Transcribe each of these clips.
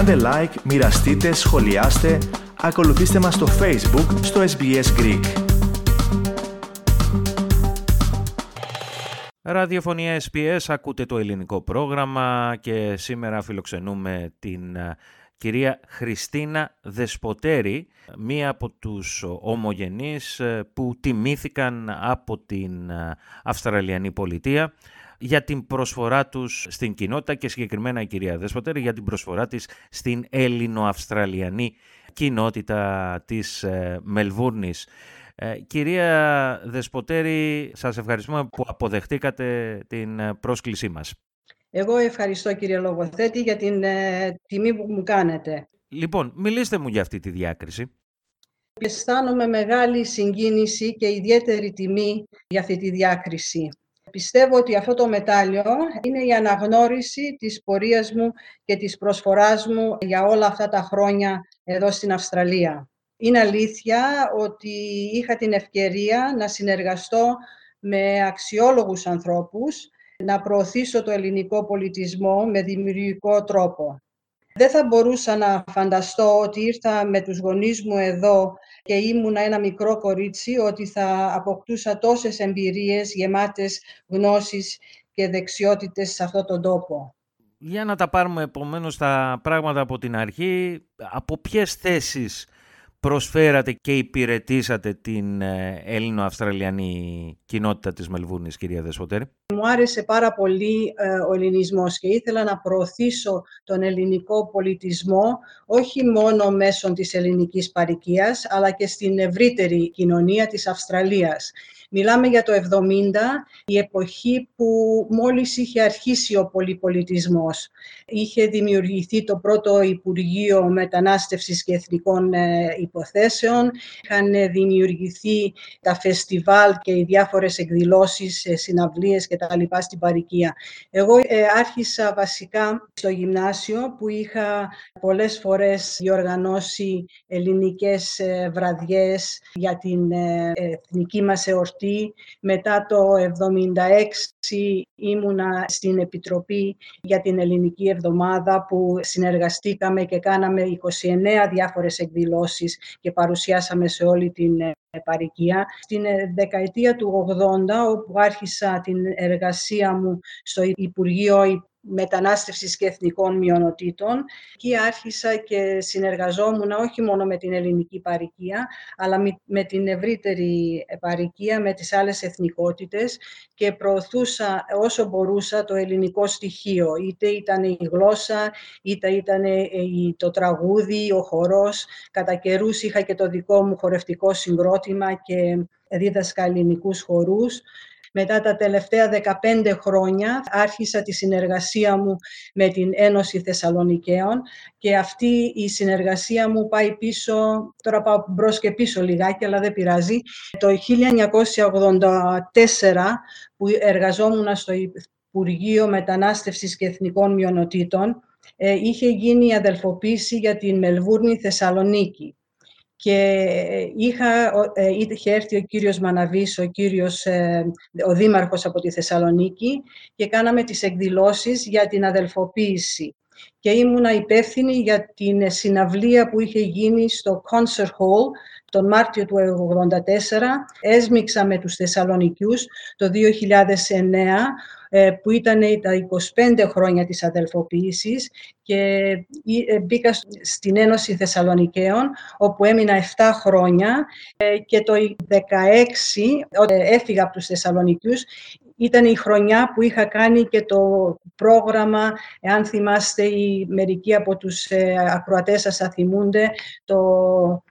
Κάντε like, μοιραστείτε, σχολιάστε, ακολουθήστε μας στο Facebook, στο SBS Greek. Ραδιοφωνία SPS, ακούτε το ελληνικό πρόγραμμα και σήμερα φιλοξενούμε την κυρία Χριστίνα Δεσποτέρη, μία από τους ομογενείς ε, που τιμήθηκαν από την ε, Αυστραλιανή πολιτεία για την προσφορά τους στην κοινότητα και συγκεκριμένα η κυρία Δεσποτέρη για την προσφορά της στην Έλληνο-Αυστραλιανή κοινότητα της ε, Μελβούρνης. Κυρία Δεσποτέρη, σας ευχαριστούμε που αποδεχτήκατε την πρόσκλησή μας. Εγώ ευχαριστώ κύριε Λογοθέτη για την ε, τιμή που μου κάνετε. Λοιπόν, μιλήστε μου για αυτή τη διάκριση. Αισθάνομαι μεγάλη συγκίνηση και ιδιαίτερη τιμή για αυτή τη διάκριση. Πιστεύω ότι αυτό το μετάλλιο είναι η αναγνώριση της πορείας μου και της προσφοράς μου για όλα αυτά τα χρόνια εδώ στην Αυστραλία. Είναι αλήθεια ότι είχα την ευκαιρία να συνεργαστώ με αξιόλογους ανθρώπους να προωθήσω το ελληνικό πολιτισμό με δημιουργικό τρόπο. Δεν θα μπορούσα να φανταστώ ότι ήρθα με τους γονείς μου εδώ και ήμουν ένα μικρό κορίτσι, ότι θα αποκτούσα τόσες εμπειρίες γεμάτες γνώσεις και δεξιότητες σε αυτόν τον τόπο. Για να τα πάρουμε επομένως τα πράγματα από την αρχή, από ποιες θέσεις προσφέρατε και υπηρετήσατε την ε, Έλληνο-Αυστραλιανή κοινότητα της Μελβούρνης, κυρία Δεσποτέρη; Μου άρεσε πάρα πολύ ε, ο ελληνισμός και ήθελα να προωθήσω τον ελληνικό πολιτισμό όχι μόνο μέσω της ελληνικής παροικίας, αλλά και στην ευρύτερη κοινωνία της Αυστραλίας. Μιλάμε για το 70, η εποχή που μόλις είχε αρχίσει ο πολυπολιτισμός. Είχε δημιουργηθεί το πρώτο Υπουργείο Μετανάστευσης και Εθνικών ε, Υποθέσεων. Είχαν δημιουργηθεί τα φεστιβάλ και οι διάφορες εκδηλώσεις, ε, συναυλίες και τα λοιπά στην Παρικία. Εγώ ε, άρχισα βασικά στο γυμνάσιο που είχα πολλές φορές διοργανώσει ελληνικές βραδιές για την εθνική μας εορτή μετά το 1976 ήμουνα στην Επιτροπή για την Ελληνική Εβδομάδα που συνεργαστήκαμε και κάναμε 29 διάφορες εκδηλώσεις και παρουσιάσαμε σε όλη την επαρικία. Στην δεκαετία του 80, όπου άρχισα την εργασία μου στο Υπουργείο μετανάστευσης και εθνικών μειονοτήτων. Εκεί άρχισα και συνεργαζόμουν όχι μόνο με την ελληνική παροικία, αλλά με την ευρύτερη παροικία, με τις άλλες εθνικότητες και προωθούσα όσο μπορούσα το ελληνικό στοιχείο. Είτε ήταν η γλώσσα, είτε ήταν το τραγούδι, ο χορός. Κατά καιρούς είχα και το δικό μου χορευτικό συγκρότημα και δίδασκα ελληνικούς χορούς. Μετά τα τελευταία 15 χρόνια άρχισα τη συνεργασία μου με την Ένωση Θεσσαλονικαίων και αυτή η συνεργασία μου πάει πίσω, τώρα πάω μπρος και πίσω λιγάκι, αλλά δεν πειράζει. Το 1984 που εργαζόμουν στο Υπουργείο Μετανάστευσης και Εθνικών Μειονοτήτων, ε, είχε γίνει η αδελφοποίηση για την Μελβούρνη Θεσσαλονίκη και είχα, ε, είχε έρθει ο κύριος Μαναβής, ο, κύριος, ε, ο δήμαρχος από τη Θεσσαλονίκη και κάναμε τις εκδηλώσεις για την αδελφοποίηση. Και ήμουνα υπεύθυνη για την συναυλία που είχε γίνει στο Concert Hall τον Μάρτιο του 1984. Έσμιξα με τους Θεσσαλονικιούς το 2009 ε, που ήταν τα 25 χρόνια της αδελφοποίησης και ε, μπήκα στην Ένωση Θεσσαλονικαίων, όπου έμεινα 7 χρόνια ε, και το 2016, όταν έφυγα από τους Θεσσαλονικιούς, ήταν η χρονιά που είχα κάνει και το πρόγραμμα, εάν θυμάστε, οι μερικοί από τους ακροατές σας θα θυμούνται, το Uh,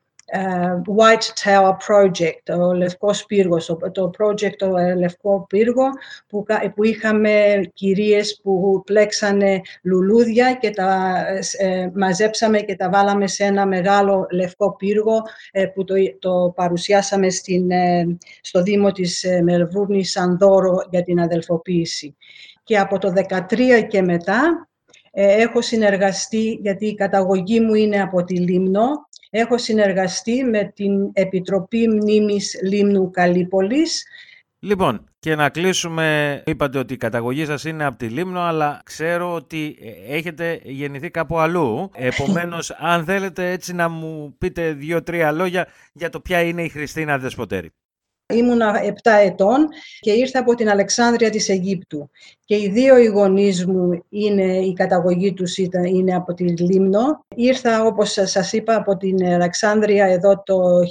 White Tower Project, το Λευκό Πύργος, το project το ε, Λευκό Πύργο που, που είχαμε κυρίες που πλέξανε λουλούδια και τα ε, μαζέψαμε και τα βάλαμε σε ένα μεγάλο Λευκό Πύργο που το, το παρουσιάσαμε στην, στο Δήμο της Μελβούρνης σαν δώρο για την αδελφοποίηση. Και από το 2013 και μετά έχω συνεργαστεί, γιατί η καταγωγή μου είναι από τη Λίμνο, Έχω συνεργαστεί με την Επιτροπή Μνήμης Λίμνου Καλύπολης Λοιπόν, και να κλείσουμε, είπατε ότι η καταγωγή σας είναι από τη Λίμνο, αλλά ξέρω ότι ε, έχετε γεννηθεί κάπου αλλού. Επομένως, αν θέλετε έτσι να μου πείτε δύο-τρία λόγια για το ποια είναι η Χριστίνα Δεσποτέρη. Ήμουνα 7 ετών και ήρθα από την Αλεξάνδρεια της Αιγύπτου. Και οι δύο οι γονείς μου είναι, η καταγωγή τους ήταν, είναι από τη Λίμνο. Ήρθα, όπως σας είπα, από την Αλεξάνδρεια εδώ το 1963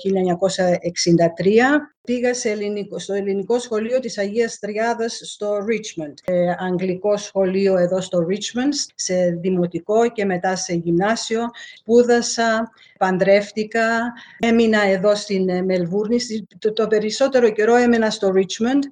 πήγα σε ελληνικό, στο ελληνικό σχολείο της Αγίας Τριάδας στο Richmond. Ε, αγγλικό σχολείο εδώ στο Richmond, σε δημοτικό και μετά σε γυμνάσιο. Σπούδασα, παντρεύτηκα, έμεινα εδώ στην ε, Μελβούρνη. Το, το περισσότερο καιρό έμενα στο Richmond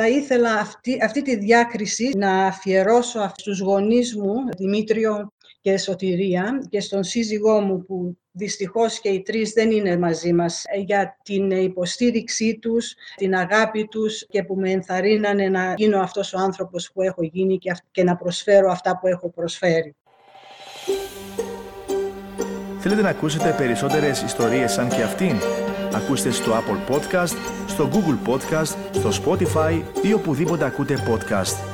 θα ήθελα αυτή, αυτή τη διάκριση να αφιερώσω στους γονείς μου, Δημήτριο και Σωτηρία, και στον σύζυγό μου που δυστυχώς και οι τρεις δεν είναι μαζί μας, ε, για την υποστήριξή τους, την αγάπη τους και που με ενθαρρύνανε να γίνω αυτός ο άνθρωπος που έχω γίνει και να προσφέρω αυτά που έχω προσφέρει. Θέλετε να ακούσετε περισσότερες ιστορίες σαν και αυτήν; Ακούστε στο Apple Podcast, στο Google Podcast, στο Spotify ή οπουδήποτε ακούτε podcast.